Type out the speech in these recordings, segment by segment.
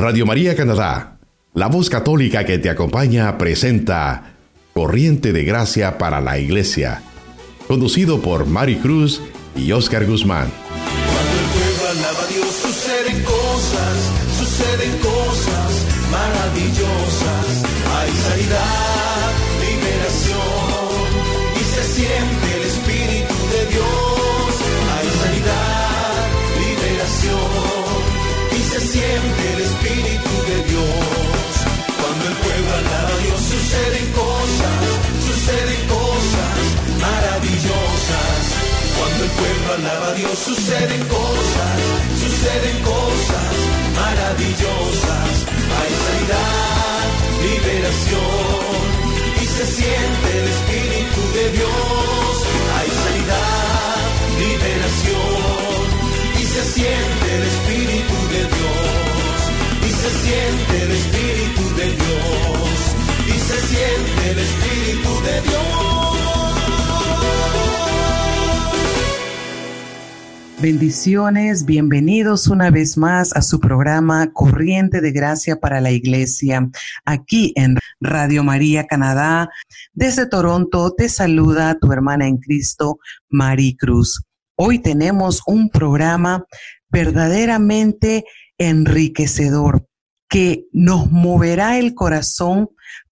Radio María Canadá, la voz católica que te acompaña, presenta Corriente de Gracia para la Iglesia, conducido por Mari Cruz y Oscar Guzmán. Cuando el pueblo alaba a Dios, suceden cosas, suceden cosas maravillosas. Hay sanidad, suceden cosas, suceden cosas maravillosas. Cuando el pueblo alaba a Dios suceden cosas, suceden cosas maravillosas. Hay sanidad, liberación y se siente el Espíritu de Dios. Hay sanidad, liberación y se siente el Espíritu de Dios. Y se siente el Espíritu de Dios. Bendiciones, bienvenidos una vez más a su programa Corriente de Gracia para la Iglesia, aquí en Radio María Canadá. Desde Toronto te saluda tu hermana en Cristo, Mari Cruz. Hoy tenemos un programa verdaderamente enriquecedor que nos moverá el corazón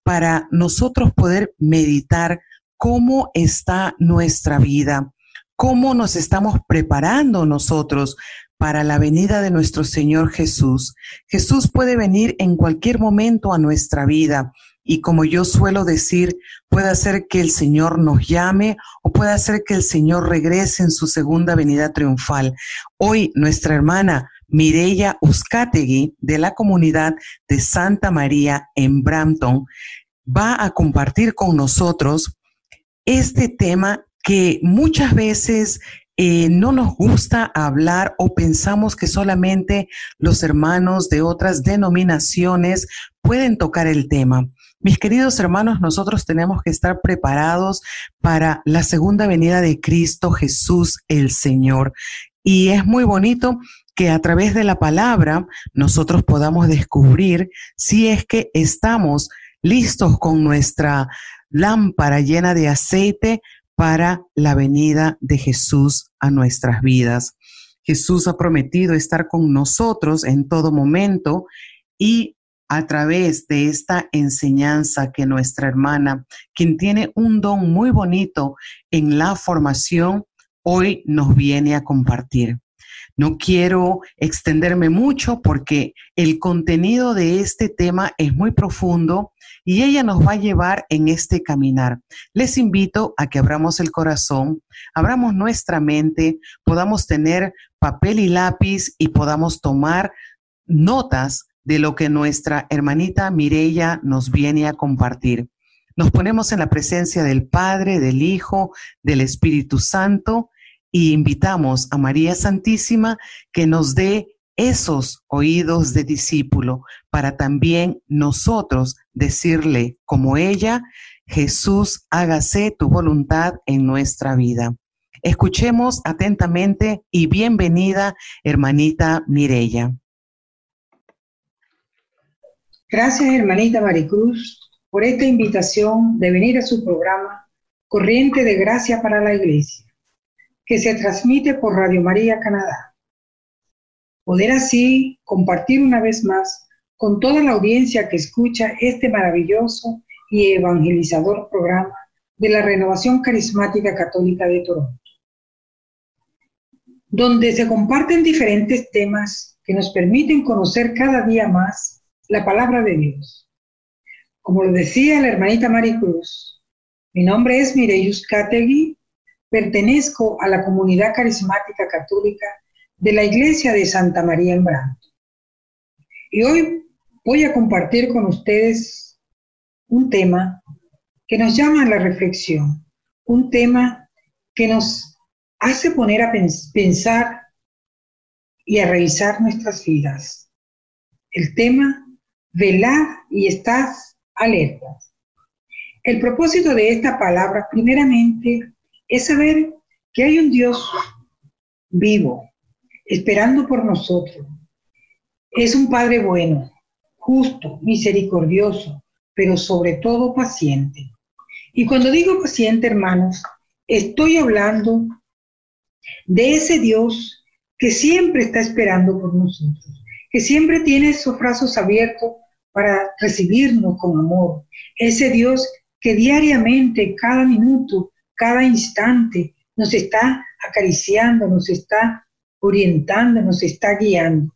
para nosotros poder meditar cómo está nuestra vida cómo nos estamos preparando nosotros para la venida de nuestro Señor Jesús. Jesús puede venir en cualquier momento a nuestra vida y como yo suelo decir, puede hacer que el Señor nos llame o puede hacer que el Señor regrese en su segunda venida triunfal. Hoy nuestra hermana Mireya Uzcategui de la comunidad de Santa María en Brampton va a compartir con nosotros este tema que muchas veces eh, no nos gusta hablar o pensamos que solamente los hermanos de otras denominaciones pueden tocar el tema. Mis queridos hermanos, nosotros tenemos que estar preparados para la segunda venida de Cristo Jesús el Señor. Y es muy bonito que a través de la palabra nosotros podamos descubrir si es que estamos listos con nuestra lámpara llena de aceite para la venida de Jesús a nuestras vidas. Jesús ha prometido estar con nosotros en todo momento y a través de esta enseñanza que nuestra hermana, quien tiene un don muy bonito en la formación, hoy nos viene a compartir. No quiero extenderme mucho porque el contenido de este tema es muy profundo y ella nos va a llevar en este caminar. Les invito a que abramos el corazón, abramos nuestra mente, podamos tener papel y lápiz y podamos tomar notas de lo que nuestra hermanita Mirella nos viene a compartir. Nos ponemos en la presencia del Padre, del Hijo, del Espíritu Santo y invitamos a María Santísima que nos dé esos oídos de discípulo para también nosotros decirle como ella, Jesús, hágase tu voluntad en nuestra vida. Escuchemos atentamente y bienvenida, hermanita Mirella. Gracias, hermanita Maricruz, por esta invitación de venir a su programa Corriente de Gracia para la Iglesia, que se transmite por Radio María Canadá poder así compartir una vez más con toda la audiencia que escucha este maravilloso y evangelizador programa de la Renovación Carismática Católica de Toronto, donde se comparten diferentes temas que nos permiten conocer cada día más la palabra de Dios. Como lo decía la hermanita Maricruz, mi nombre es Mireillus Categui, pertenezco a la comunidad carismática católica de la iglesia de Santa María en Branto. Y hoy voy a compartir con ustedes un tema que nos llama a la reflexión, un tema que nos hace poner a pensar y a revisar nuestras vidas. El tema, velar y estás alertas. El propósito de esta palabra, primeramente, es saber que hay un Dios vivo, esperando por nosotros. Es un Padre bueno, justo, misericordioso, pero sobre todo paciente. Y cuando digo paciente, hermanos, estoy hablando de ese Dios que siempre está esperando por nosotros, que siempre tiene esos brazos abiertos para recibirnos con amor. Ese Dios que diariamente, cada minuto, cada instante, nos está acariciando, nos está orientando, nos está guiando.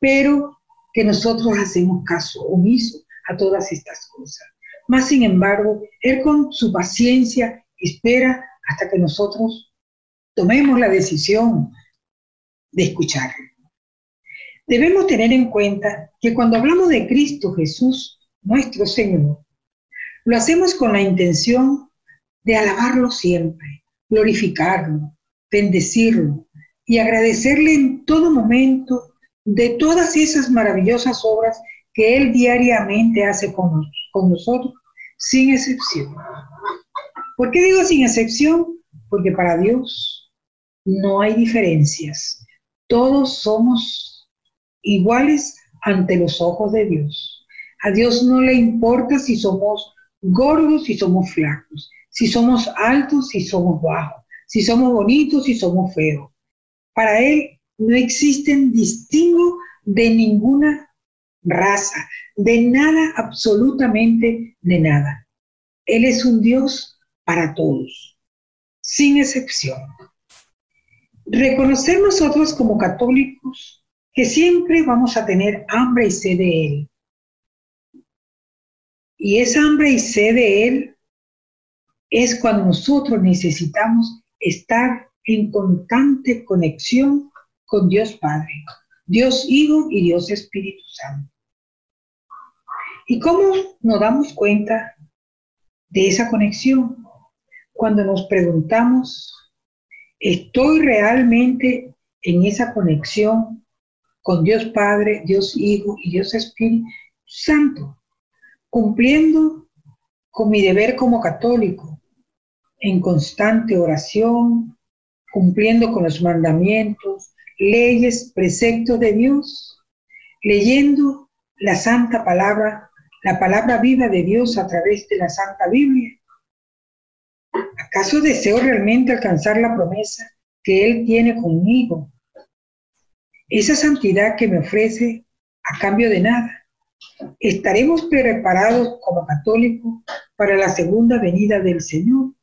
Pero que nosotros hacemos caso omiso a todas estas cosas. Más sin embargo, Él con su paciencia espera hasta que nosotros tomemos la decisión de escucharlo. Debemos tener en cuenta que cuando hablamos de Cristo Jesús, nuestro Señor, lo hacemos con la intención de alabarlo siempre, glorificarlo, bendecirlo y agradecerle en todo momento de todas esas maravillosas obras que Él diariamente hace con, con nosotros, sin excepción. ¿Por qué digo sin excepción? Porque para Dios no hay diferencias. Todos somos iguales ante los ojos de Dios. A Dios no le importa si somos gordos, si somos flacos, si somos altos, si somos bajos, si somos bonitos, si somos feos. Para Él no existen distingo de ninguna raza, de nada, absolutamente de nada. Él es un Dios para todos, sin excepción. Reconocer nosotros como católicos que siempre vamos a tener hambre y sed de Él. Y esa hambre y sed de Él es cuando nosotros necesitamos estar en constante conexión con Dios Padre, Dios Hijo y Dios Espíritu Santo. ¿Y cómo nos damos cuenta de esa conexión? Cuando nos preguntamos, ¿estoy realmente en esa conexión con Dios Padre, Dios Hijo y Dios Espíritu Santo? Cumpliendo con mi deber como católico, en constante oración, cumpliendo con los mandamientos, leyes, preceptos de Dios, leyendo la santa palabra la palabra viva de Dios a través de la Santa Biblia? ¿Acaso deseo realmente alcanzar la promesa que Él tiene conmigo? Esa santidad que me ofrece a cambio de nada. ¿Estaremos preparados como católicos para la segunda venida del Señor?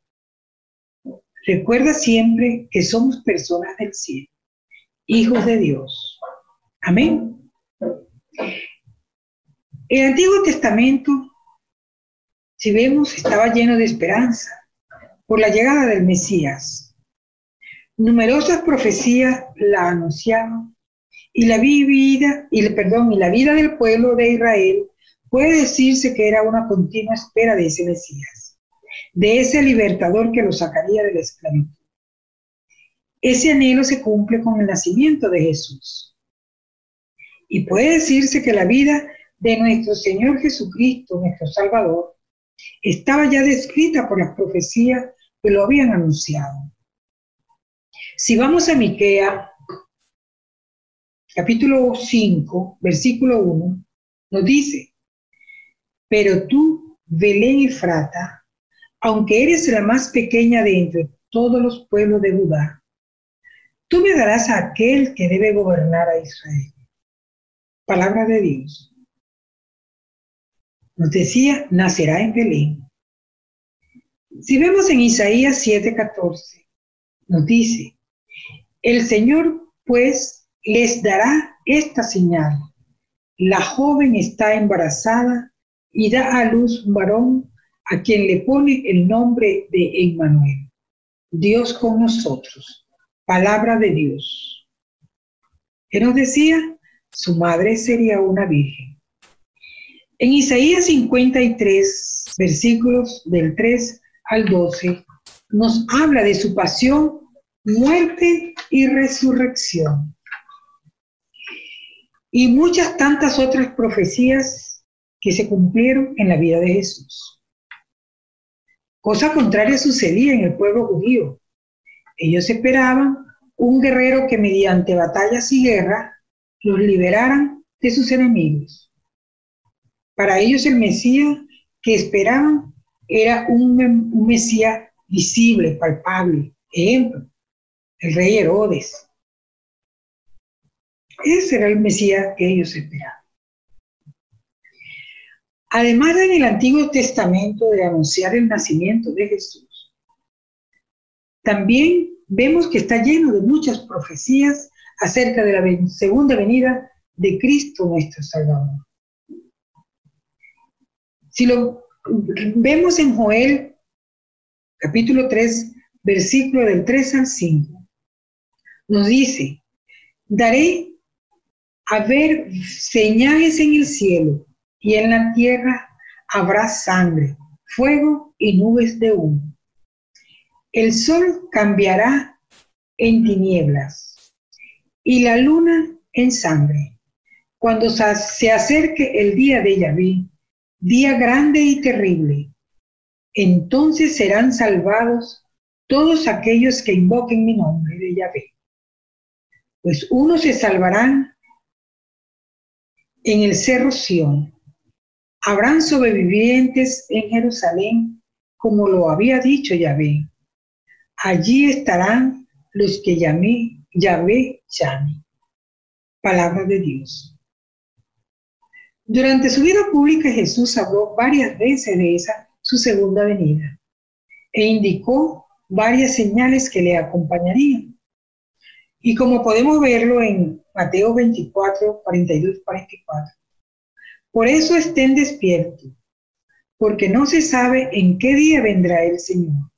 Recuerda siempre que somos personas del cielo, hijos de Dios. Amén. El Antiguo Testamento, si vemos, estaba lleno de esperanza por la llegada del Mesías. Numerosas profecías la anunciaron y la vida, y, perdón, y la vida del pueblo de Israel puede decirse que era una continua espera de ese Mesías, de ese libertador que lo sacaría de la esclavitud. Ese anhelo se cumple con el nacimiento de Jesús. Y puede decirse que la vida de nuestro Señor Jesucristo, nuestro Salvador, estaba ya descrita por las profecías que lo habían anunciado. Si vamos a Miquea, capítulo 5, versículo 1, nos dice, pero tú, Belén Efrata, aunque eres la más pequeña de entre todos los pueblos de Judá, tú me darás a aquel que debe gobernar a Israel. Palabra de Dios nos decía, nacerá en Belén. Si vemos en Isaías 7:14, nos dice, el Señor pues les dará esta señal. La joven está embarazada y da a luz un varón a quien le pone el nombre de Emmanuel, Dios con nosotros, palabra de Dios. ¿Qué nos decía? Su madre sería una virgen. En Isaías 53, versículos del 3 al 12, nos habla de su pasión, muerte y resurrección. Y muchas tantas otras profecías que se cumplieron en la vida de Jesús. Cosa contraria sucedía en el pueblo judío. Ellos esperaban un guerrero que mediante batallas y guerra los liberaran de sus enemigos. Para ellos el Mesías que esperaban era un, un Mesías visible, palpable. Ejemplo, el rey Herodes. Ese era el Mesías que ellos esperaban. Además en el Antiguo Testamento de anunciar el nacimiento de Jesús, también vemos que está lleno de muchas profecías acerca de la segunda venida de Cristo nuestro Salvador. Si lo vemos en Joel capítulo 3, versículo del 3 al 5, nos dice, daré a ver señales en el cielo y en la tierra habrá sangre, fuego y nubes de humo. El sol cambiará en tinieblas y la luna en sangre. Cuando se acerque el día de Yahvé, día grande y terrible, entonces serán salvados todos aquellos que invoquen mi nombre de Yahvé. Pues unos se salvarán en el cerro Sión. Habrán sobrevivientes en Jerusalén, como lo había dicho Yahvé. Allí estarán los que llamé, Yahvé llame. Palabra de Dios. Durante su vida pública Jesús habló varias veces de esa su segunda venida e indicó varias señales que le acompañarían. Y como podemos verlo en Mateo 24, 42, 44. Por eso estén despiertos, porque no se sabe en qué día vendrá el Señor.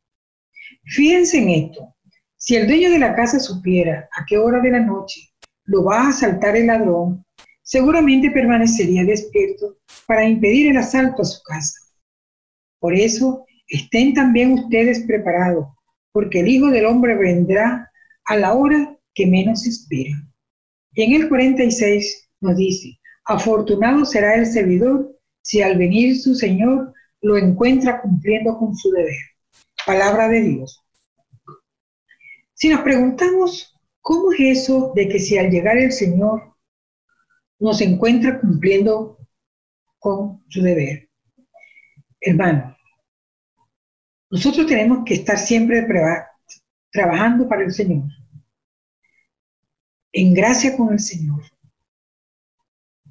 Fíjense en esto. Si el dueño de la casa supiera a qué hora de la noche lo va a asaltar el ladrón, seguramente permanecería despierto para impedir el asalto a su casa. Por eso, estén también ustedes preparados, porque el Hijo del Hombre vendrá a la hora que menos esperan. Y en el 46 nos dice, afortunado será el servidor si al venir su Señor lo encuentra cumpliendo con su deber. Palabra de Dios. Si nos preguntamos, ¿cómo es eso de que si al llegar el Señor nos encuentra cumpliendo con su deber? Hermano, nosotros tenemos que estar siempre trabajando para el Señor en gracia con el Señor,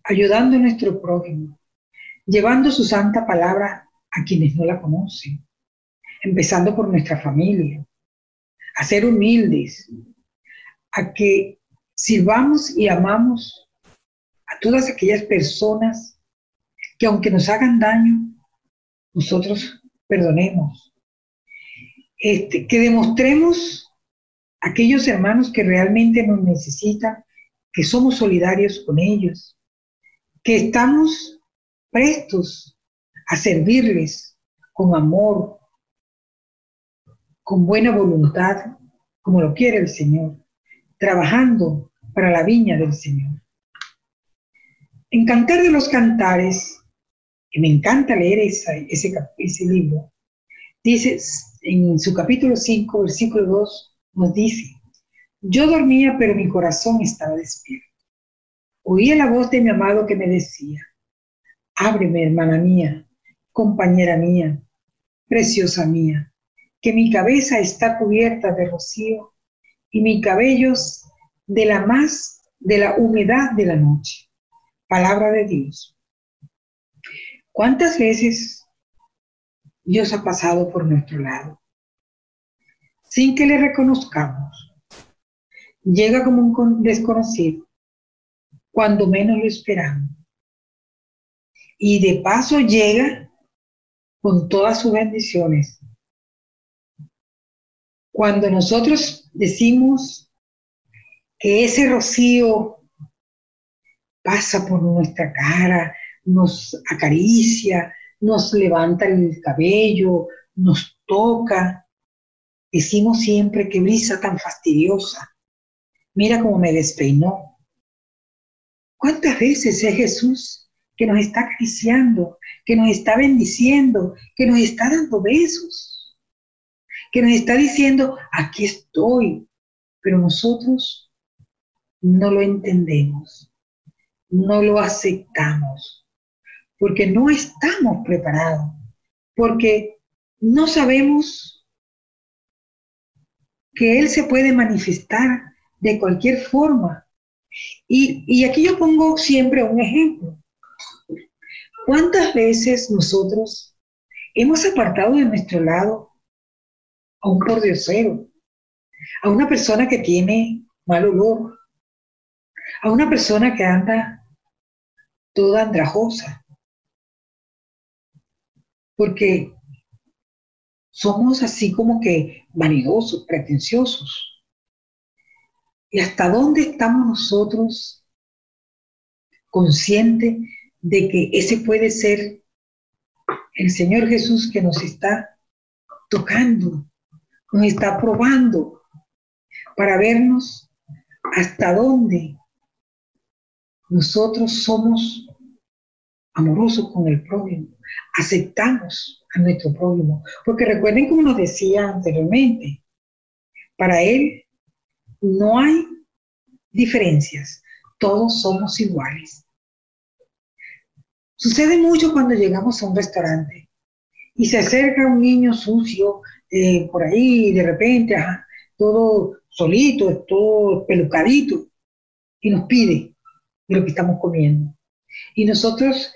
ayudando a nuestro prójimo, llevando su santa palabra a quienes no la conocen, empezando por nuestra familia, a ser humildes, a que sirvamos y amamos a todas aquellas personas que aunque nos hagan daño, nosotros perdonemos. Este, que demostremos aquellos hermanos que realmente nos necesitan, que somos solidarios con ellos, que estamos prestos a servirles con amor, con buena voluntad, como lo quiere el Señor, trabajando para la viña del Señor. En Cantar de los Cantares, que me encanta leer ese, ese libro, dice en su capítulo 5, versículo 2, nos dice, yo dormía pero mi corazón estaba despierto. Oía la voz de mi amado que me decía, ábreme hermana mía, compañera mía, preciosa mía, que mi cabeza está cubierta de rocío y mis cabellos de la más de la humedad de la noche. Palabra de Dios. ¿Cuántas veces Dios ha pasado por nuestro lado? sin que le reconozcamos. Llega como un desconocido, cuando menos lo esperamos. Y de paso llega con todas sus bendiciones. Cuando nosotros decimos que ese rocío pasa por nuestra cara, nos acaricia, nos levanta el cabello, nos toca, Decimos siempre que brisa tan fastidiosa. Mira cómo me despeinó. ¿Cuántas veces es Jesús que nos está acariciando, que nos está bendiciendo, que nos está dando besos, que nos está diciendo, aquí estoy, pero nosotros no lo entendemos, no lo aceptamos, porque no estamos preparados, porque no sabemos que Él se puede manifestar de cualquier forma. Y, aquí yo pongo siempre un ejemplo. ¿Cuántas veces nosotros hemos apartado de nuestro lado a un pordiosero, a una persona que tiene mal olor, a una persona que anda toda andrajosa? Porque somos así como que vanidosos, pretenciosos. ¿Y hasta dónde estamos nosotros conscientes de que ese puede ser el Señor Jesús que nos está tocando, nos está probando para vernos hasta dónde nosotros somos amorosos con el prójimo, aceptamos a nuestro prójimo. Porque recuerden como nos decía anteriormente, para Él no hay diferencias, todos somos iguales. Sucede mucho cuando llegamos a un restaurante y se acerca un niño sucio eh, por ahí de repente, todo solito, todo pelucadito, y nos pide de lo que estamos comiendo. Y nosotros,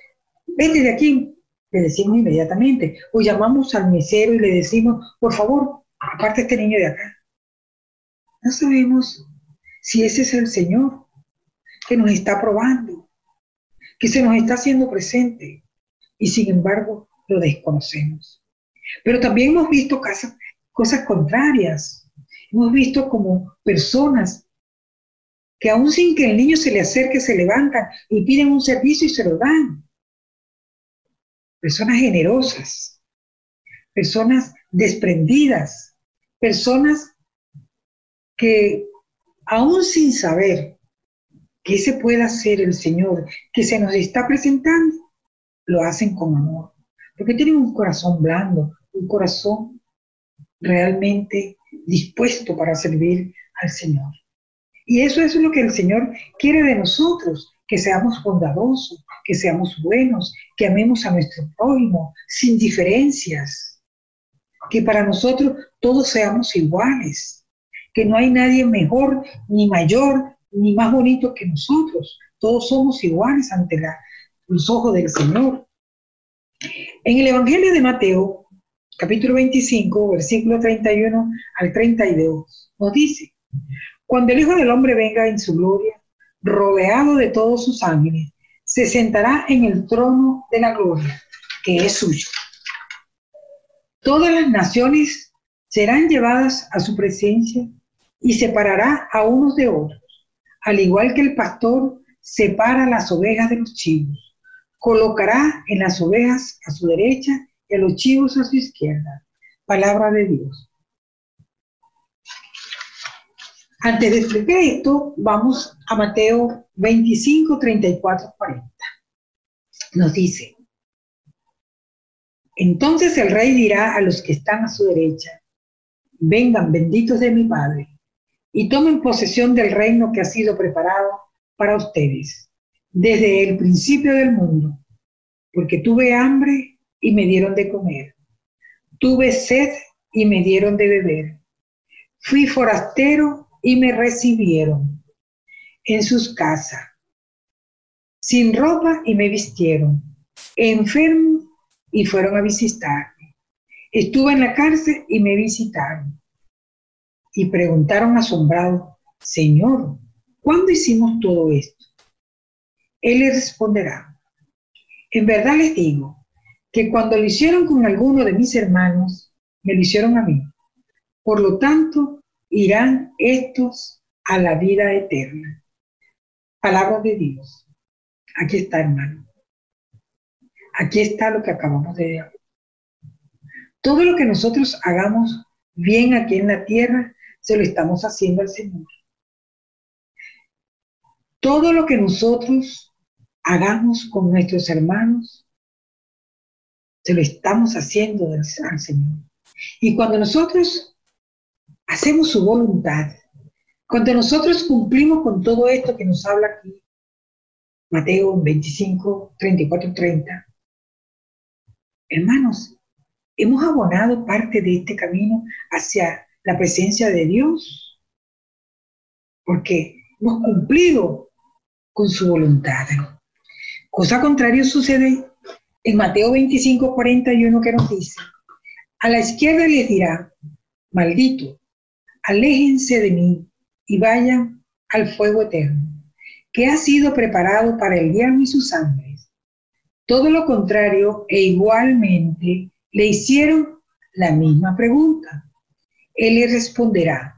vete de aquí, le decimos inmediatamente, o llamamos al mesero y le decimos, por favor, aparte este niño de acá. No sabemos si ese es el Señor que nos está probando que se nos está haciendo presente y sin embargo lo desconocemos. Pero también hemos visto cosas, cosas contrarias. Hemos visto como personas que aún sin que el niño se le acerque, se levantan y piden un servicio y se lo dan. Personas generosas, personas desprendidas, personas que aún sin saber que ese pueda ser el Señor que se nos está presentando, lo hacen con amor. Porque tienen un corazón blando, un corazón realmente dispuesto para servir al Señor. Y eso es lo que el Señor quiere de nosotros, que seamos bondadosos, que seamos buenos, que amemos a nuestro prójimo sin diferencias, que para nosotros todos seamos iguales, que no hay nadie mejor ni mayor ni más bonito que nosotros. Todos somos iguales ante los ojos del Señor. En el Evangelio de Mateo, capítulo 25, versículo 31 al 32, nos dice, cuando el Hijo del Hombre venga en su gloria, rodeado de todos sus ángeles, se sentará en el trono de la gloria, que es suyo. Todas las naciones serán llevadas a su presencia y separará a unos de otros al igual que el pastor separa las ovejas de los chivos. Colocará en las ovejas a su derecha y a los chivos a su izquierda. Palabra de Dios. Antes de explicar esto, vamos a Mateo 25, 34, 40. Nos dice, entonces el rey dirá a los que están a su derecha, vengan benditos de mi Padre y tomen posesión del reino que ha sido preparado para ustedes desde el principio del mundo, porque tuve hambre y me dieron de comer, tuve sed y me dieron de beber, fui forastero y me recibieron en sus casas, sin ropa y me vistieron, enfermo y fueron a visitarme, estuve en la cárcel y me visitaron y preguntaron asombrados, Señor, ¿cuándo hicimos todo esto? Él les responderá, en verdad les digo que cuando lo hicieron con alguno de mis hermanos, me lo hicieron a mí. Por lo tanto, irán estos a la vida eterna. Palabra de Dios. Aquí está, hermano. Aquí está lo que acabamos de ver. Todo lo que nosotros hagamos bien aquí en la tierra se lo estamos haciendo al Señor. Todo lo que nosotros hagamos con nuestros hermanos, se lo estamos haciendo al Señor. Y cuando nosotros hacemos su voluntad, cuando nosotros cumplimos con todo esto que nos habla aquí, Mateo 25, 34, 30, Hermanos, hemos abonado parte de este camino hacia la presencia de Dios, porque hemos cumplido con su voluntad. Cosa contraria sucede en Mateo 25, 41 que nos dice, a la izquierda les dirá, maldito, aléjense de mí y vayan al fuego eterno, que ha sido preparado para el diablo y sus ángeles. Todo lo contrario e igualmente le hicieron la misma pregunta. Él le responderá,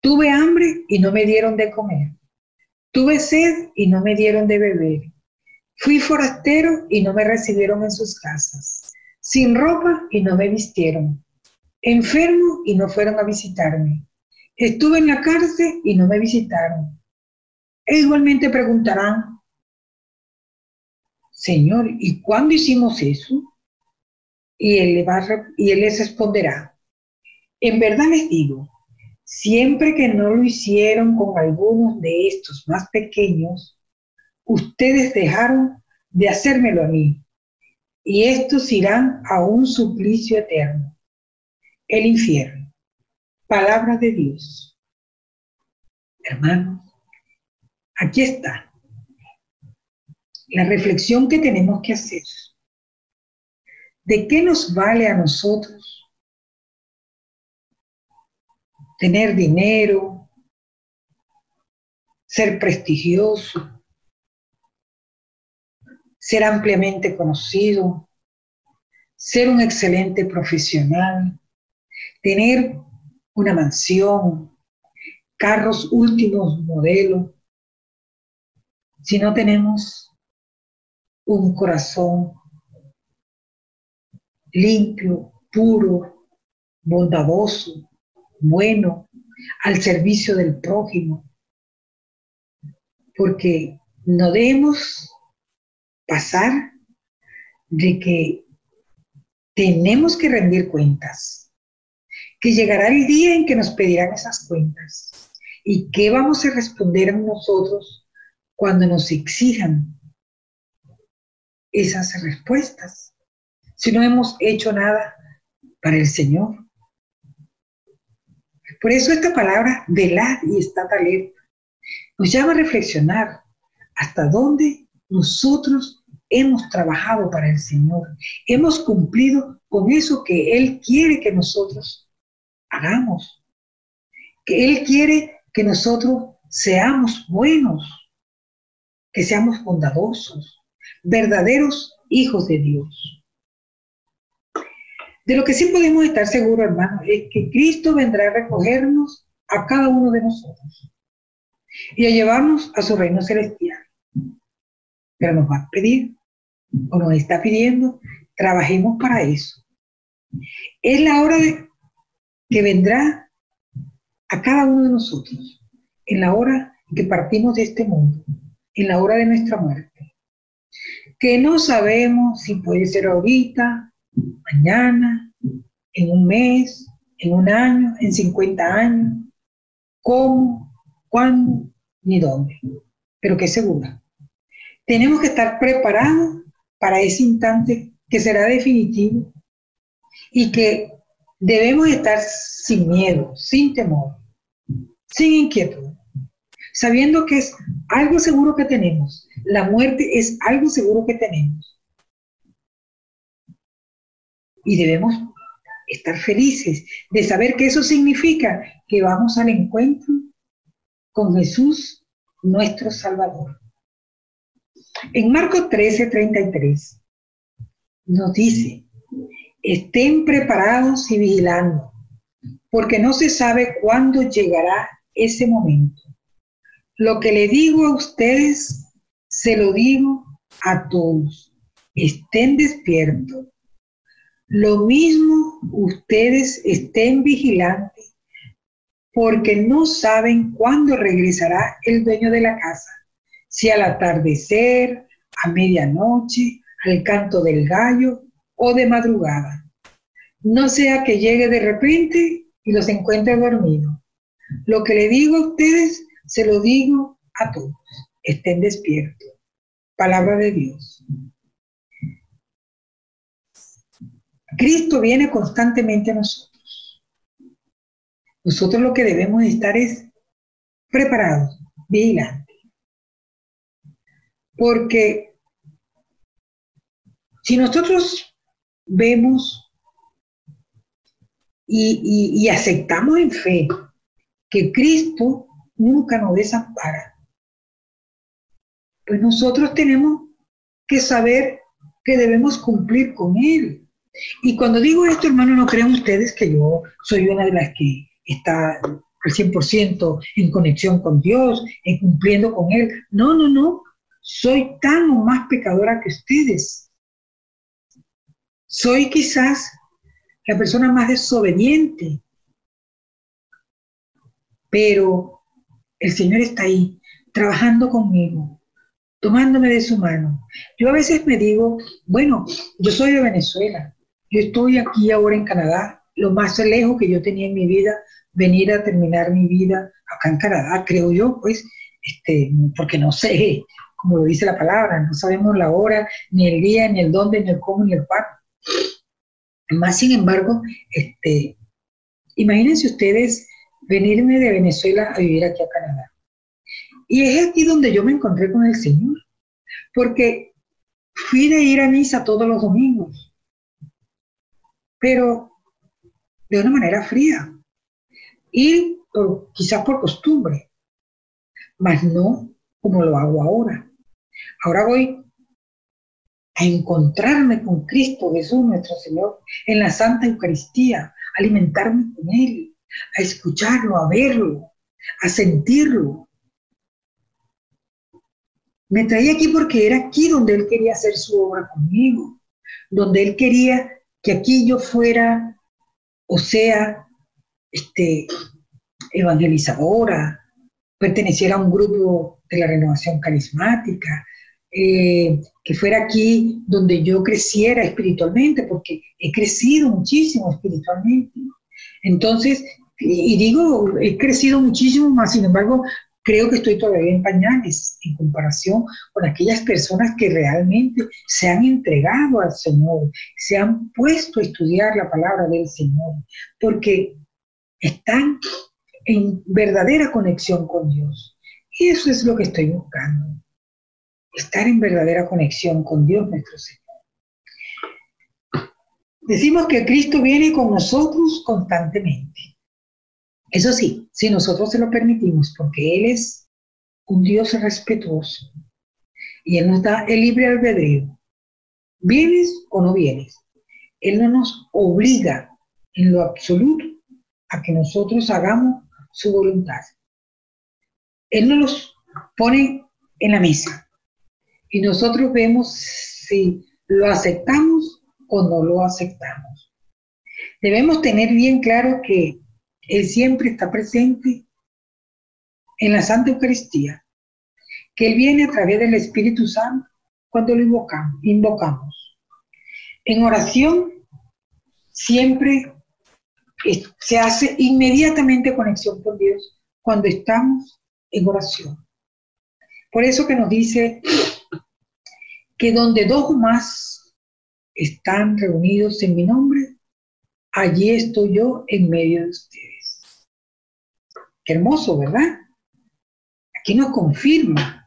tuve hambre y no me dieron de comer, tuve sed y no me dieron de beber, fui forastero y no me recibieron en sus casas, sin ropa y no me vistieron enfermo y no fueron a visitarme. Estuve en la cárcel y no me visitaron. E igualmente preguntarán, Señor, ¿y cuándo hicimos eso? Y él, le va y él les responderá, en verdad les digo, siempre que no lo hicieron con algunos de estos más pequeños, ustedes dejaron de hacérmelo a mí, y estos irán a un suplicio eterno el infierno. Palabra de Dios. Hermanos, aquí está la reflexión que tenemos que hacer. ¿De qué nos vale a nosotros tener dinero, ser prestigioso, ser ampliamente conocido, ser un excelente profesional, tener una mansión, carros últimos modelos, si no tenemos un corazón limpio, puro, bondadoso, bueno, al servicio del prójimo. Porque no debemos pasar de que tenemos que rendir cuentas que llegará el día en que nos pedirán esas cuentas. ¿Y qué vamos a responder a nosotros cuando nos exijan esas respuestas? Si no hemos hecho nada para el Señor. Por eso esta palabra, velad y estad alerta, nos llama a reflexionar hasta dónde nosotros hemos trabajado para el Señor, hemos cumplido con eso que Él quiere que nosotros hagamos. Que Él quiere que nosotros seamos buenos, que seamos bondadosos, verdaderos hijos de Dios. De lo que sí podemos estar seguros, hermanos, es que Cristo vendrá a recogernos a cada uno de nosotros y a llevarnos a su reino celestial. Pero nos va a pedir, o nos está pidiendo, trabajemos para eso. Es la hora que vendrá a cada uno de nosotros en la hora que partimos de este mundo, en la hora de nuestra muerte. Que no sabemos si puede ser ahorita, mañana, en un mes, en un año, en 50 años, cómo, cuándo, ni dónde, pero que segura. Tenemos que estar preparados para ese instante que será definitivo y que Debemos estar sin miedo, sin temor, sin inquietud, sabiendo que es algo seguro que tenemos. La muerte es algo seguro que tenemos. Y debemos estar felices de saber que eso significa que vamos al encuentro con Jesús, nuestro Salvador. En Marcos 13, 33 nos dice, estén preparados y vigilando, porque no se sabe cuándo llegará ese momento. Lo que le digo a ustedes, se lo digo a todos. Estén despiertos. Lo mismo ustedes estén vigilantes, porque no saben cuándo regresará el dueño de la casa, si al atardecer, a medianoche, al canto del gallo o de madrugada. No sea que llegue de repente y los encuentre dormidos. Lo que le digo a ustedes, se lo digo a todos. Estén despiertos. Palabra de Dios. Cristo viene constantemente a nosotros. Nosotros lo que debemos estar es preparados, vigilantes. Porque si nosotros vemos y, aceptamos en fe que Cristo nunca nos desampara, pues nosotros tenemos que saber que debemos cumplir con Él. Y cuando digo esto, hermano, no crean ustedes que yo soy una de las que está al 100% en conexión con Dios, en cumpliendo con Él. No, no, no. Soy tan o más pecadora que ustedes. Soy quizás la persona más desobediente, pero el Señor está ahí, trabajando conmigo, tomándome de su mano. Yo a veces me digo, bueno, yo soy de Venezuela, yo estoy aquí ahora en Canadá, lo más lejos que yo tenía en mi vida, venir a terminar mi vida acá en Canadá, creo yo, pues, este, porque no sé, como lo dice la palabra, no sabemos la hora, ni el día, ni el dónde, ni el cómo, ni el cuándo. Más sin embargo, este, imagínense ustedes venirme de Venezuela a vivir aquí a Canadá. Y es aquí donde yo me encontré con el Señor, porque fui de ir a misa todos los domingos, pero de una manera fría, ir quizás por costumbre, mas no como lo hago ahora. Ahora voy a encontrarme con Cristo Jesús nuestro Señor en la Santa Eucaristía, alimentarme con Él, a escucharlo, a verlo, a sentirlo. Me traía aquí porque era aquí donde Él quería hacer su obra conmigo, donde Él quería que aquí yo fuera, o sea, este, evangelizadora, perteneciera a un grupo de la renovación carismática, eh, que fuera aquí donde yo creciera espiritualmente, porque he crecido muchísimo espiritualmente. Entonces, y digo, he crecido muchísimo más, sin embargo, creo que estoy todavía en pañales en comparación con aquellas personas que realmente se han entregado al Señor, se han puesto a estudiar la palabra del Señor, porque están en verdadera conexión con Dios. Y eso es lo que estoy buscando estar en verdadera conexión con Dios nuestro Señor. Decimos que Cristo viene con nosotros constantemente. Eso sí, si nosotros se lo permitimos, porque Él es un Dios respetuoso y Él nos da el libre albedrío. ¿Vienes o no vienes? Él no nos obliga en lo absoluto a que nosotros hagamos su voluntad. Él no nos pone en la mesa y nosotros vemos si lo aceptamos o no lo aceptamos. Debemos tener bien claro que Él siempre está presente en la Santa Eucaristía, que Él viene a través del Espíritu Santo cuando lo invocamos. invocamos. En oración siempre se hace inmediatamente conexión con Dios cuando estamos en oración. Por eso que nos dice que donde dos o más están reunidos en mi nombre, allí estoy yo en medio de ustedes. Qué hermoso, ¿verdad? Aquí nos confirma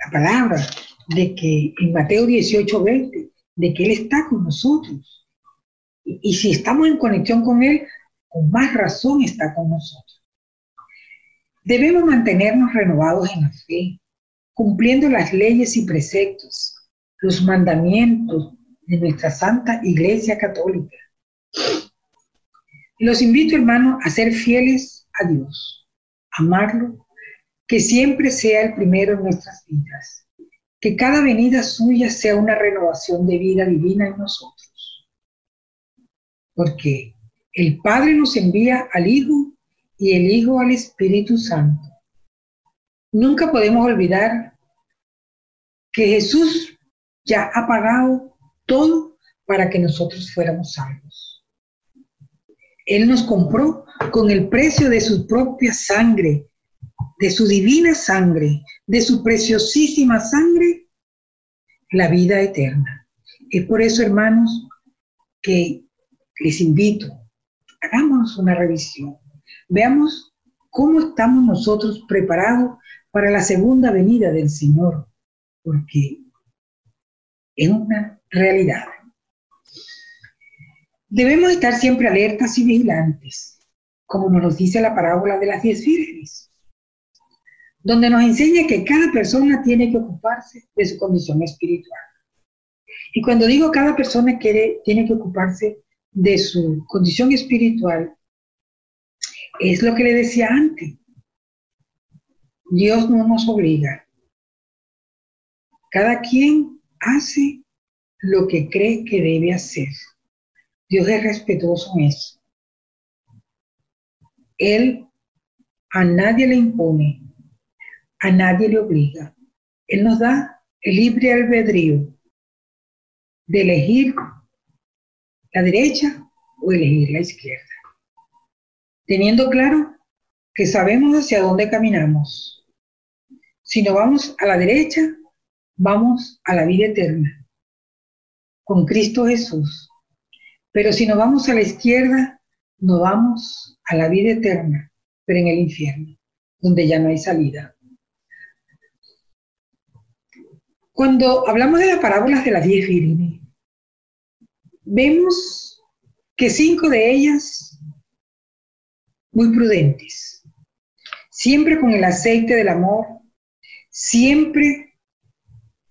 la palabra de que en Mateo 18, 20, de que Él está con nosotros. Y, si estamos en conexión con Él, con más razón está con nosotros. Debemos mantenernos renovados en la fe, cumpliendo las leyes y preceptos, los mandamientos de nuestra Santa Iglesia Católica. Los invito, hermanos, a ser fieles Dios, amarlo, que siempre sea el primero en nuestras vidas, que cada venida suya sea una renovación de vida divina en nosotros. Porque el Padre nos envía al Hijo y el Hijo al Espíritu Santo Nunca podemos olvidar que Jesús ya ha pagado todo para que nosotros fuéramos salvos. Él nos compró con el precio de su propia sangre, de su divina sangre, de su preciosísima sangre, la vida eterna. Es por eso, hermanos, que les invito, hagamos una revisión, veamos cómo estamos nosotros preparados para la segunda venida del Señor, porque es una realidad. Debemos estar siempre alertas y vigilantes, como nos dice la parábola de las diez vírgenes, donde nos enseña que cada persona tiene que ocuparse de su condición espiritual. Y cuando digo cada persona quiere, tiene que ocuparse de su condición espiritual, es lo que le decía antes. Dios no nos obliga. Cada quien hace lo que cree que debe hacer. Dios es respetuoso en eso. Él a nadie le impone, a nadie le obliga. Él nos da el libre albedrío de elegir la derecha o elegir la izquierda. Teniendo claro que sabemos hacia dónde caminamos. Si no vamos a la derecha, vamos a la vida eterna, con Cristo Jesús. Pero si nos vamos a la izquierda, nos vamos a la vida eterna, pero en el infierno, donde ya no hay salida. Cuando hablamos de las parábolas de las diez vírgenes, vemos que cinco de ellas muy prudentes, siempre con el aceite del amor, siempre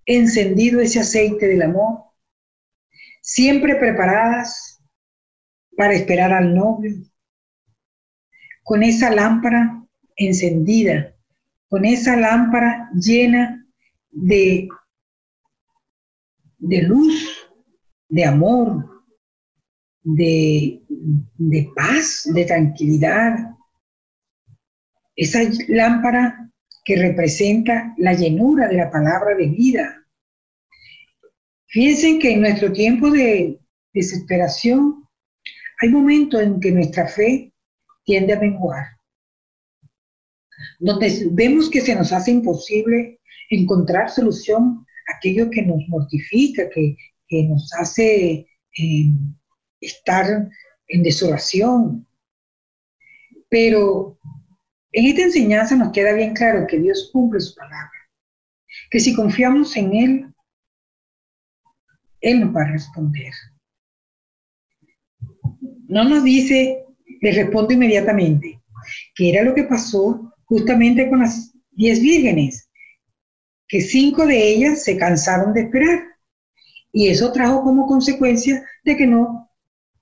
encendido ese aceite del amor, siempre preparadas para esperar al novio, con esa lámpara encendida, con esa lámpara llena de, de luz, de amor, de, de paz, de tranquilidad. Esa lámpara que representa la llenura de la palabra de vida. Fíjense que en nuestro tiempo de desesperación hay momentos en que nuestra fe tiende a menguar, donde vemos que se nos hace imposible encontrar solución a aquello que nos mortifica, que, nos hace eh, estar en desolación. Pero en esta enseñanza nos queda bien claro que Dios cumple su palabra, que si confiamos en Él, Él nos va a responder no nos dice, le respondo inmediatamente, que era lo que pasó justamente con las diez vírgenes, que cinco de ellas se cansaron de esperar. Y eso trajo como consecuencia de que no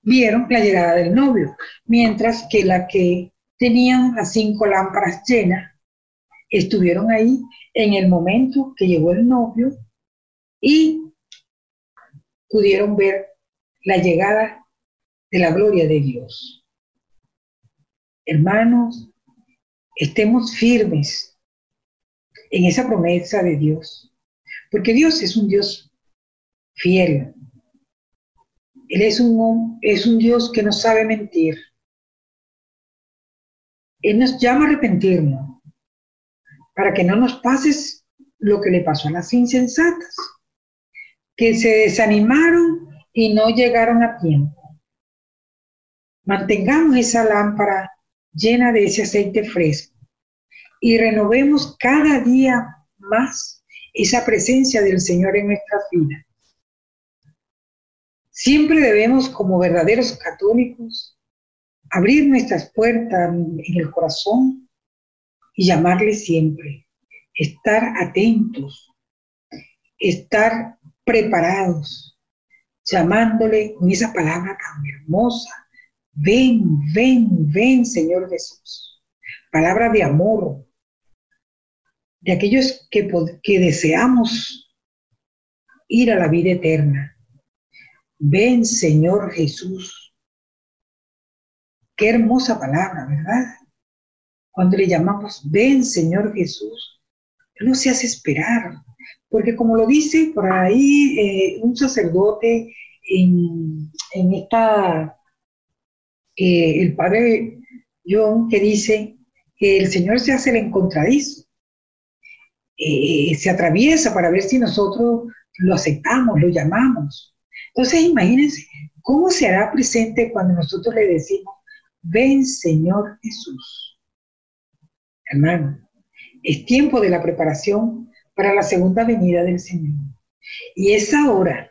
vieron la llegada del novio, mientras que la que tenían las cinco lámparas llenas estuvieron ahí en el momento que llegó el novio y pudieron ver la llegada de la gloria de Dios. Hermanos, estemos firmes en esa promesa de Dios, porque Dios es un Dios fiel. Él es un, es un Dios que no sabe mentir. Él nos llama a arrepentirnos para que no nos pases lo que le pasó a las insensatas, que se desanimaron y no llegaron a tiempo. Mantengamos esa lámpara llena de ese aceite fresco y renovemos cada día más esa presencia del Señor en nuestra vida. Siempre debemos, como verdaderos católicos, abrir nuestras puertas en el corazón y llamarle siempre, estar atentos, estar preparados, llamándole con esa palabra tan hermosa, Ven, ven, ven, Señor Jesús. Palabra de amor, de aquellos que, que deseamos ir a la vida eterna. Ven, Señor Jesús. Qué hermosa palabra, ¿verdad? Cuando le llamamos, ven, Señor Jesús, no se hace esperar, porque como lo dice por ahí eh, un sacerdote en, en esta eh, el padre John que dice que el Señor se hace el encontradizo, eh, se atraviesa para ver si nosotros lo aceptamos, lo llamamos. Entonces imagínense ¿cómo se hará presente cuando nosotros le decimos, ven Señor Jesús? Hermano, es tiempo de la preparación para la segunda venida del Señor. Y es ahora,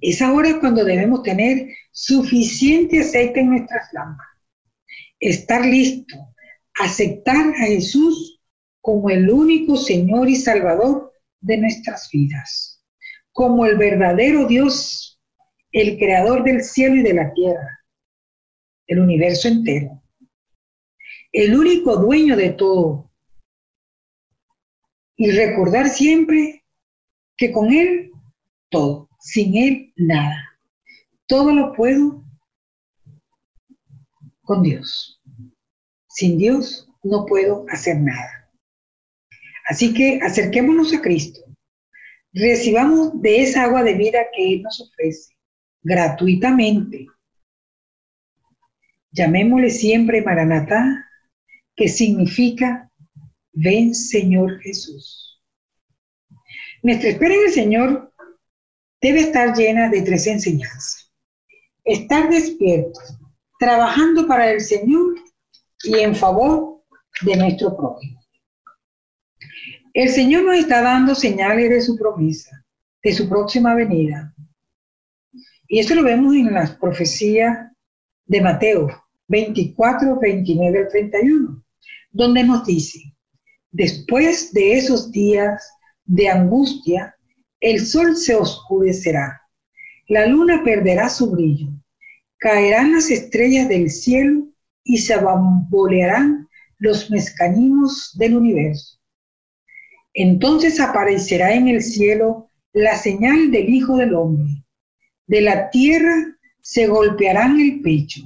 es ahora cuando debemos tener suficiente aceite en nuestras lámparas, estar listo, aceptar a Jesús como el único Señor y Salvador de nuestras vidas, como el verdadero Dios, el creador del cielo y de la tierra, el universo entero, el único dueño de todo. Y recordar siempre que con Él todo, sin Él nada. Todo lo puedo con Dios. Sin Dios no puedo hacer nada. Así que acerquémonos a Cristo. Recibamos de esa agua de vida que Él nos ofrece gratuitamente. Llamémosle siempre Maranatá, que significa ven Señor Jesús. Nuestra espera en el Señor debe estar llena de tres enseñanzas. Estar despiertos, trabajando para el Señor y en favor de nuestro prójimo. El Señor nos está dando señales de su promesa, de su próxima venida. Y esto lo vemos en las profecías de Mateo 24, 29 al 31, donde nos dice, después de esos días de angustia, el sol se oscurecerá, la luna perderá su brillo, caerán las estrellas del cielo y se bambolearán los mezcaninos del universo. Entonces aparecerá en el cielo la señal del Hijo del Hombre. De la tierra se golpearán el pecho.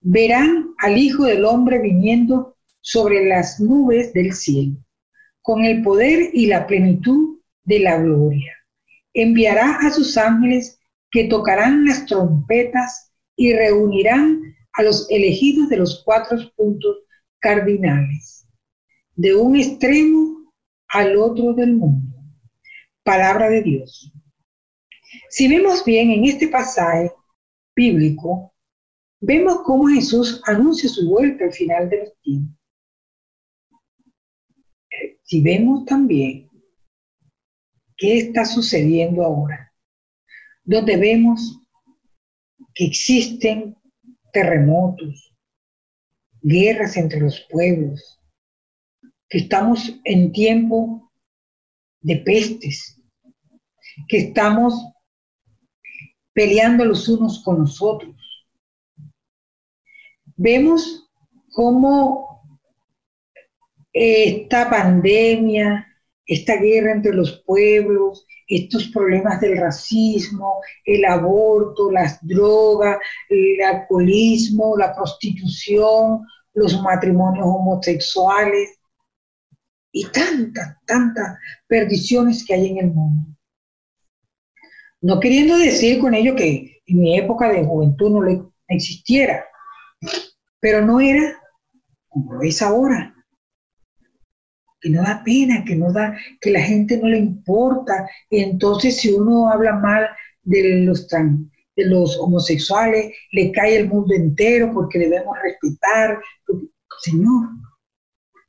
Verán al Hijo del Hombre viniendo sobre las nubes del cielo, con el poder y la plenitud de la gloria. Enviará a sus ángeles que tocarán las trompetas y reunirán a los elegidos de los cuatro puntos cardinales, de un extremo al otro del mundo. Palabra de Dios. Si vemos bien en este pasaje bíblico, vemos cómo Jesús anuncia su vuelta al final del tiempo. Si vemos también qué está sucediendo ahora, donde vemos que existen terremotos, guerras entre los pueblos, que estamos en tiempo de pestes, que estamos peleando los unos con los otros. Vemos cómo esta pandemia, esta guerra entre los pueblos, estos problemas del racismo, el aborto, las drogas, el alcoholismo, la prostitución, los matrimonios homosexuales y tantas, tantas perdiciones que hay en el mundo. No queriendo decir con ello que en mi época de juventud no existiera, pero no era como es ahora que no da pena, que no da, que la gente no le importa. entonces si uno habla mal de los de los homosexuales, le cae el mundo entero porque debemos respetar. Señor,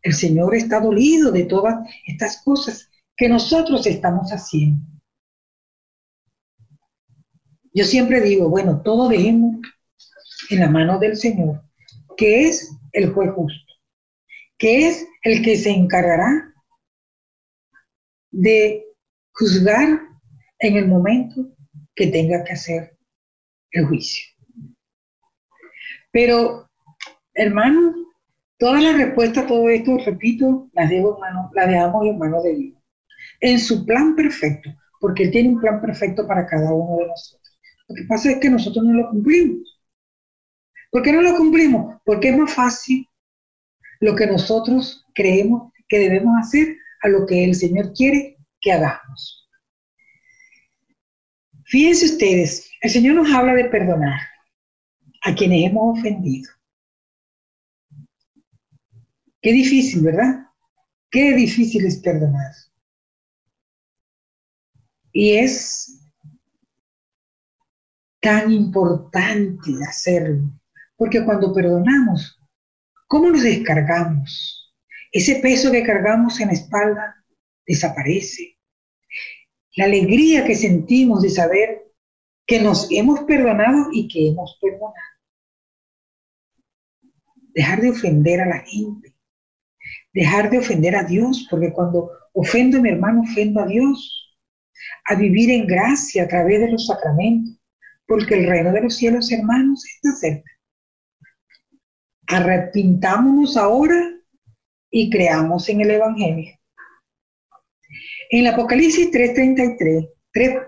el Señor está dolido de todas estas cosas que nosotros estamos haciendo. Yo siempre digo, bueno, todo dejemos en la mano del Señor, que es el juez justo que es el que se encargará de juzgar en el momento que tenga que hacer el juicio. Pero, hermano, todas las respuestas a todo esto, repito, las, dejo las dejamos en manos de Dios. En su plan perfecto, porque Él tiene un plan perfecto para cada uno de nosotros. Lo que pasa es que nosotros no lo cumplimos. ¿Por qué no lo cumplimos? Porque es más fácil lo que nosotros creemos que debemos hacer a lo que el Señor quiere que hagamos. Fíjense ustedes, el Señor nos habla de perdonar a quienes hemos ofendido. Qué difícil, ¿verdad? Qué difícil es perdonar. Y es tan importante hacerlo, porque cuando perdonamos, ¿cómo nos descargamos? Ese peso que cargamos en la espalda desaparece. La alegría que sentimos de saber que nos hemos perdonado y que hemos perdonado. Dejar de ofender a la gente. Dejar de ofender a Dios, porque cuando ofendo a mi hermano, ofendo a Dios. A vivir en gracia a través de los sacramentos, porque el reino de los cielos, hermanos, está cerca. Arrepintámonos ahora y creamos en el Evangelio. En el Apocalipsis 3.33,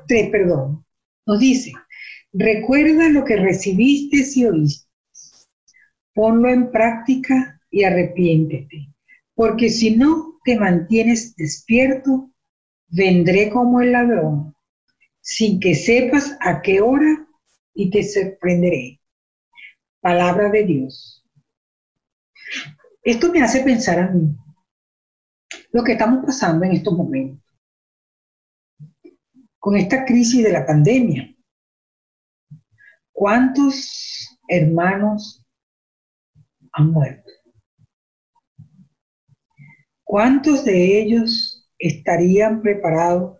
3, perdón, nos dice, recuerda lo que recibiste y oíste, ponlo en práctica y arrepiéntete, porque si no te mantienes despierto, vendré como el ladrón, sin que sepas a qué hora y te sorprenderé. Palabra de Dios. Esto me hace pensar a mí lo que estamos pasando en estos momentos con esta crisis de la pandemia. ¿Cuántos hermanos han muerto? ¿Cuántos de ellos estarían preparados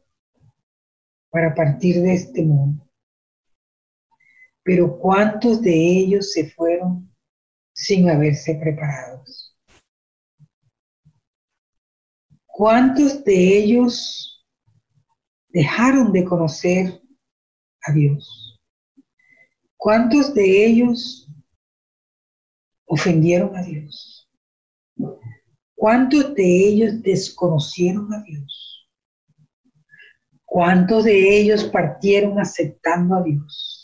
para partir de este mundo? Pero ¿cuántos de ellos se fueron sin haberse preparados? ¿Cuántos de ellos dejaron de conocer a Dios? ¿Cuántos de ellos ofendieron a Dios? ¿Cuántos de ellos desconocieron a Dios? ¿Cuántos de ellos partieron aceptando a Dios?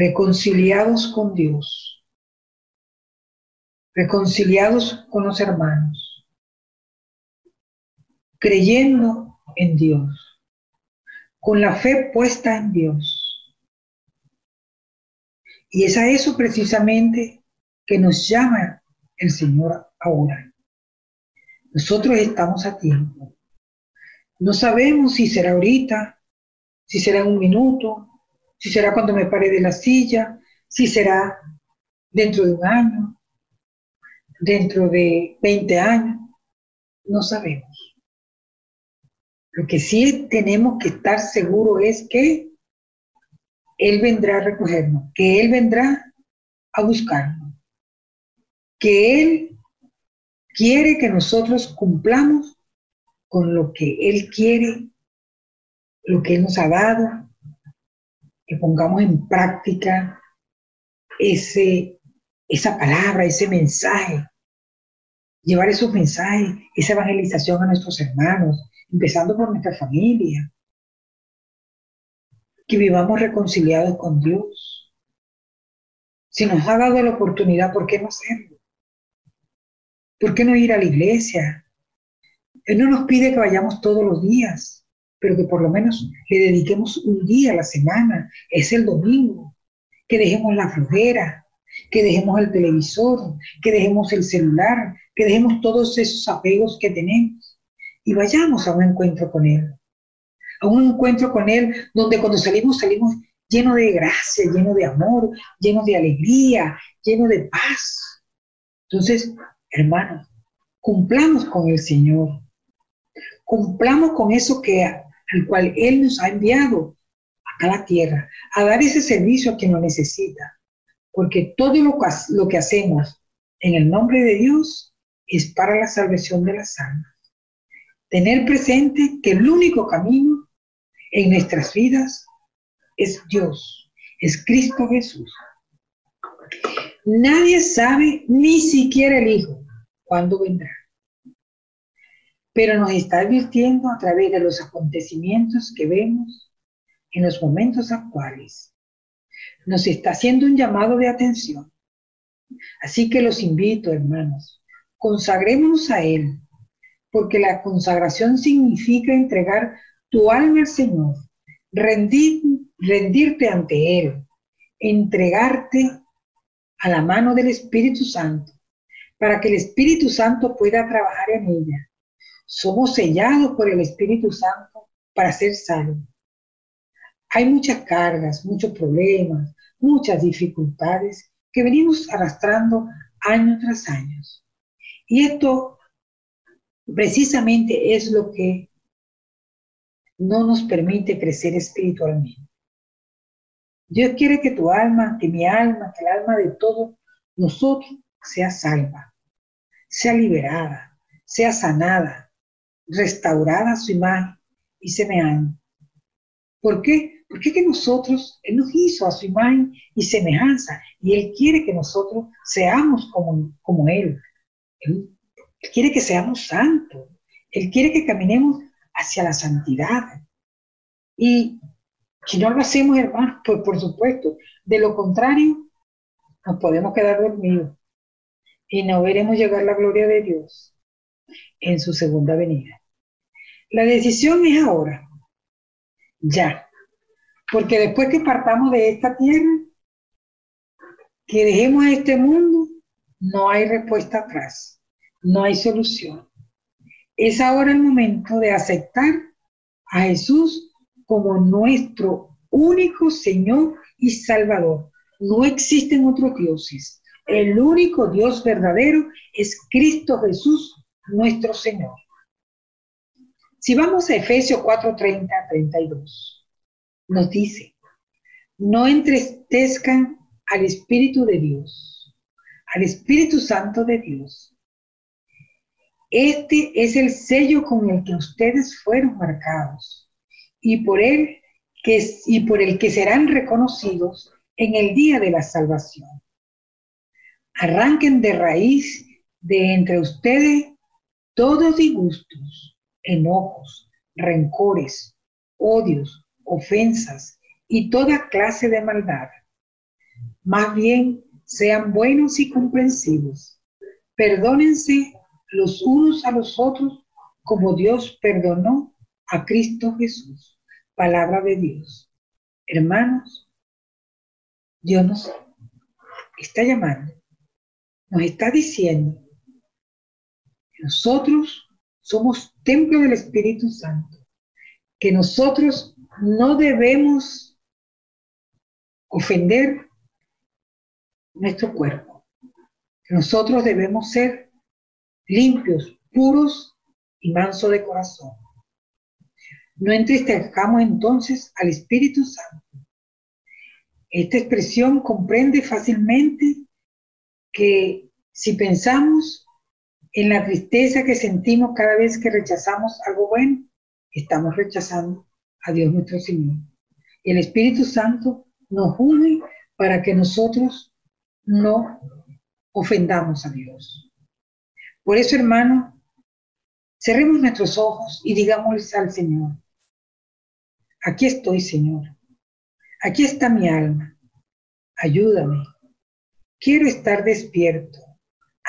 Reconciliados con Dios, reconciliados con los hermanos, creyendo en Dios, con la fe puesta en Dios. Y es a eso precisamente que nos llama el Señor ahora. Nosotros estamos a tiempo. No sabemos si será ahorita, si será en un minuto, si será cuando me pare de la silla, si será dentro de un año, dentro de 20 años. No sabemos. Lo que sí tenemos que estar seguros es que Él vendrá a recogernos, que Él vendrá a buscarnos, que Él quiere que nosotros cumplamos con lo que Él quiere, lo que Él nos ha dado, que pongamos en práctica ese, esa palabra, ese mensaje, llevar esos mensajes, esa evangelización a nuestros hermanos, empezando por nuestra familia, que vivamos reconciliados con Dios. Si nos ha dado la oportunidad, ¿por qué no hacerlo? ¿Por qué no ir a la iglesia? Él no nos pide que vayamos todos los días, pero que por lo menos le dediquemos un día a la semana, es el domingo, que dejemos la flojera, que dejemos el televisor, que dejemos el celular, que dejemos todos esos apegos que tenemos y vayamos a un encuentro con Él. A un encuentro con Él donde cuando salimos salimos lleno de gracia, lleno de amor, lleno de alegría, lleno de paz. Entonces, hermanos, cumplamos con el Señor. Cumplamos con eso que al cual Él nos ha enviado a la tierra, a dar ese servicio a quien lo necesita. Porque todo lo que, lo que hacemos en el nombre de Dios es para la salvación de las almas tener presente que el único camino en nuestras vidas es Dios, es Cristo Jesús. Nadie sabe, ni siquiera el Hijo, cuándo vendrá. Pero nos está advirtiendo a través de los acontecimientos que vemos en los momentos actuales. Nos está haciendo un llamado de atención. Así que los invito, hermanos, consagrémonos a Él porque la consagración significa entregar tu alma al Señor, rendir, rendirte ante Él, entregarte a la mano del Espíritu Santo, para que el Espíritu Santo pueda trabajar en ella. Somos sellados por el Espíritu Santo para ser salvos. hay muchas cargas, muchos problemas, muchas dificultades que venimos arrastrando año tras año. Y esto precisamente es lo que no nos permite crecer espiritualmente. Dios quiere que tu alma, que mi alma, que el alma de todos nosotros sea salva, sea liberada, sea sanada, restaurada su imagen y semejanza. ¿Por qué? Porque que nosotros, Él nos hizo a su imagen y semejanza y Él quiere que nosotros seamos como, como Él. Él quiere que seamos santos. Él quiere que caminemos hacia la santidad. Y si no lo hacemos, hermanos, pues por supuesto, de lo contrario, nos podemos quedar dormidos y no veremos llegar la gloria de Dios en su segunda venida. La decisión es ahora, ya, porque después que partamos de esta tierra, que dejemos este mundo, no hay respuesta atrás, no hay solución. Es ahora el momento de aceptar a Jesús como nuestro único Señor y Salvador. No existen otros dioses. El único Dios verdadero es Cristo Jesús, nuestro Señor. Si vamos a Efesios 4:30 32, nos dice, no entristezcan al Espíritu de Dios, al Espíritu Santo de Dios. Este es el sello con el que ustedes fueron marcados y por él que, y por el que serán reconocidos en el día de la salvación. Arranquen de raíz de entre ustedes todos disgustos, enojos, rencores, odios, ofensas y toda clase de maldad. Más bien, sean buenos y comprensivos. Perdónense los unos a los otros como Dios perdonó a Cristo Jesús. Palabra de Dios. Hermanos, Dios nos está llamando, nos está diciendo nosotros somos templo del Espíritu Santo, que nosotros no debemos ofender nuestro cuerpo, nosotros debemos ser limpios, puros y mansos de corazón. No entristezcamos entonces al Espíritu Santo. Esta expresión comprende fácilmente que si pensamos en la tristeza que sentimos cada vez que rechazamos algo bueno, estamos rechazando a Dios nuestro Señor. El Espíritu Santo nos une para que nosotros no ofendamos a Dios. Por eso, hermano, cerremos nuestros ojos y digámosle al Señor, aquí estoy, Señor. Aquí está mi alma. Ayúdame. Quiero estar despierto,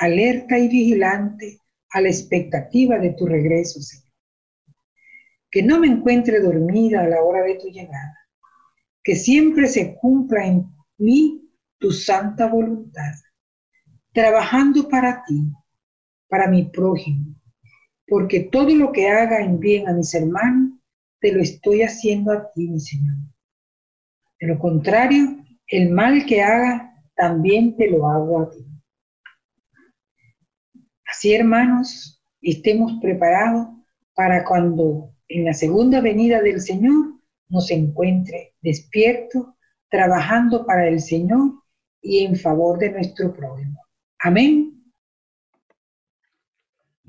alerta y vigilante a la expectativa de tu regreso, Señor. Que no me encuentre dormida a la hora de tu llegada. Que siempre se cumpla en mí tu santa voluntad, trabajando para ti, para mi prójimo, porque todo lo que haga en bien a mis hermanos, te lo estoy haciendo a ti, mi Señor. De lo contrario, el mal que haga, también te lo hago a ti. Así, hermanos, estemos preparados para cuando en la segunda venida del Señor nos encuentre despierto, trabajando para el Señor y en favor de nuestro prójimo. Amén.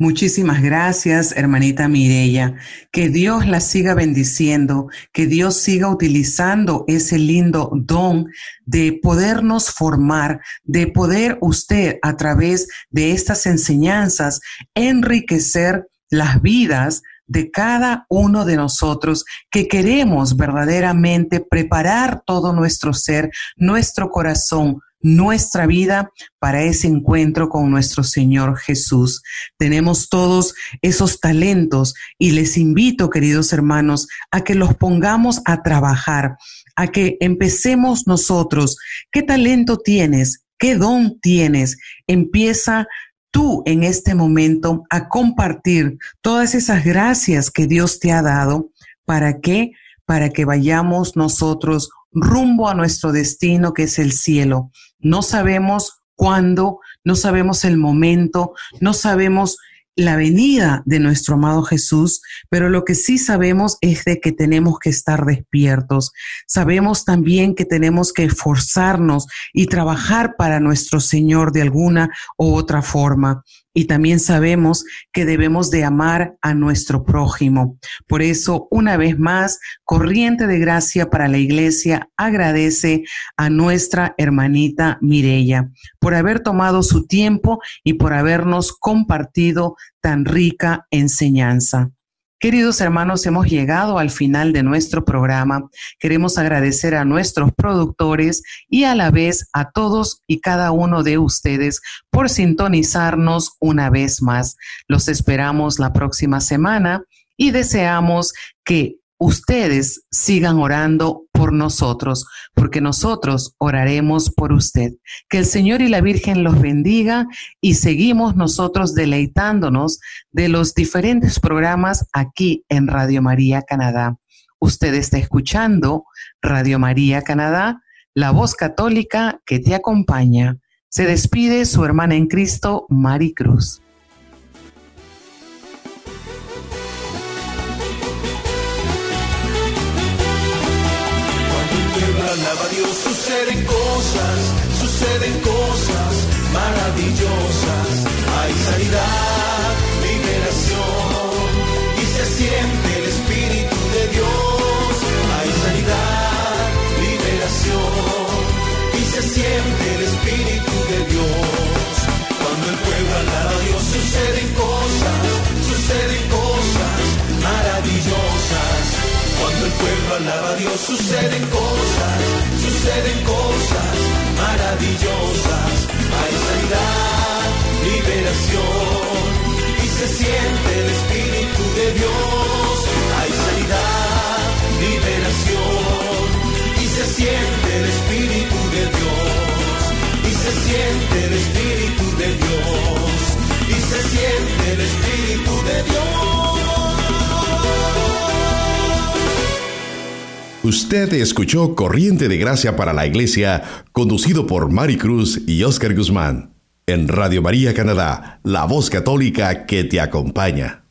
Muchísimas gracias, hermanita Mirella. Que Dios la siga bendiciendo, que Dios siga utilizando ese lindo don de podernos formar, de poder usted a través de estas enseñanzas enriquecer las vidas de cada uno de nosotros que queremos verdaderamente preparar todo nuestro ser, nuestro corazón, nuestra vida para ese encuentro con nuestro Señor Jesús. Tenemos todos esos talentos y les invito, queridos hermanos, a que los pongamos a trabajar, a que empecemos nosotros. ¿Qué talento tienes? ¿Qué don tienes? Empieza tú en este momento a compartir todas esas gracias que Dios te ha dado. ¿Para qué? para que vayamos nosotros rumbo a nuestro destino que es el cielo. No sabemos cuándo, no sabemos el momento, no sabemos la venida de nuestro amado Jesús, pero lo que sí sabemos es de que tenemos que estar despiertos. Sabemos también que tenemos que esforzarnos y trabajar para nuestro Señor de alguna u otra forma y también sabemos que debemos de amar a nuestro prójimo. Por eso, una vez más, Corriente de Gracia para la Iglesia agradece a nuestra hermanita Mirella por haber tomado su tiempo y por habernos compartido tan rica enseñanza. Queridos hermanos, hemos llegado al final de nuestro programa. Queremos agradecer a nuestros productores y a la vez a todos y cada uno de ustedes por sintonizarnos una vez más. Los esperamos la próxima semana y deseamos que ustedes sigan orando por nosotros, porque nosotros oraremos por usted. Que el Señor y la Virgen los bendiga y seguimos nosotros deleitándonos de los diferentes programas aquí en Radio María Canadá. Usted está escuchando Radio María Canadá, la voz católica que te acompaña. Se despide su hermana en Cristo, Mari Cruz. Alaba a Dios, suceden cosas, suceden cosas maravillosas. Hay sanidad, liberación y se siente el Espíritu de Dios. Hay sanidad, liberación y se siente el Espíritu de Dios. Cuando el pueblo alaba a Dios, suceden cosas, suceden cosas maravillosas. Cuando el pueblo alaba a Dios suceden cosas, suceden cosas maravillosas. Hay sanidad, liberación y se siente el Espíritu de Dios. Hay sanidad, liberación y se siente el Espíritu de Dios. Y se siente el Espíritu de Dios. Y se siente el Espíritu de Dios. Usted escuchó Corriente de Gracia para la Iglesia, conducido por Mari Cruz y Oscar Guzmán, en Radio María Canadá, la voz católica que te acompaña.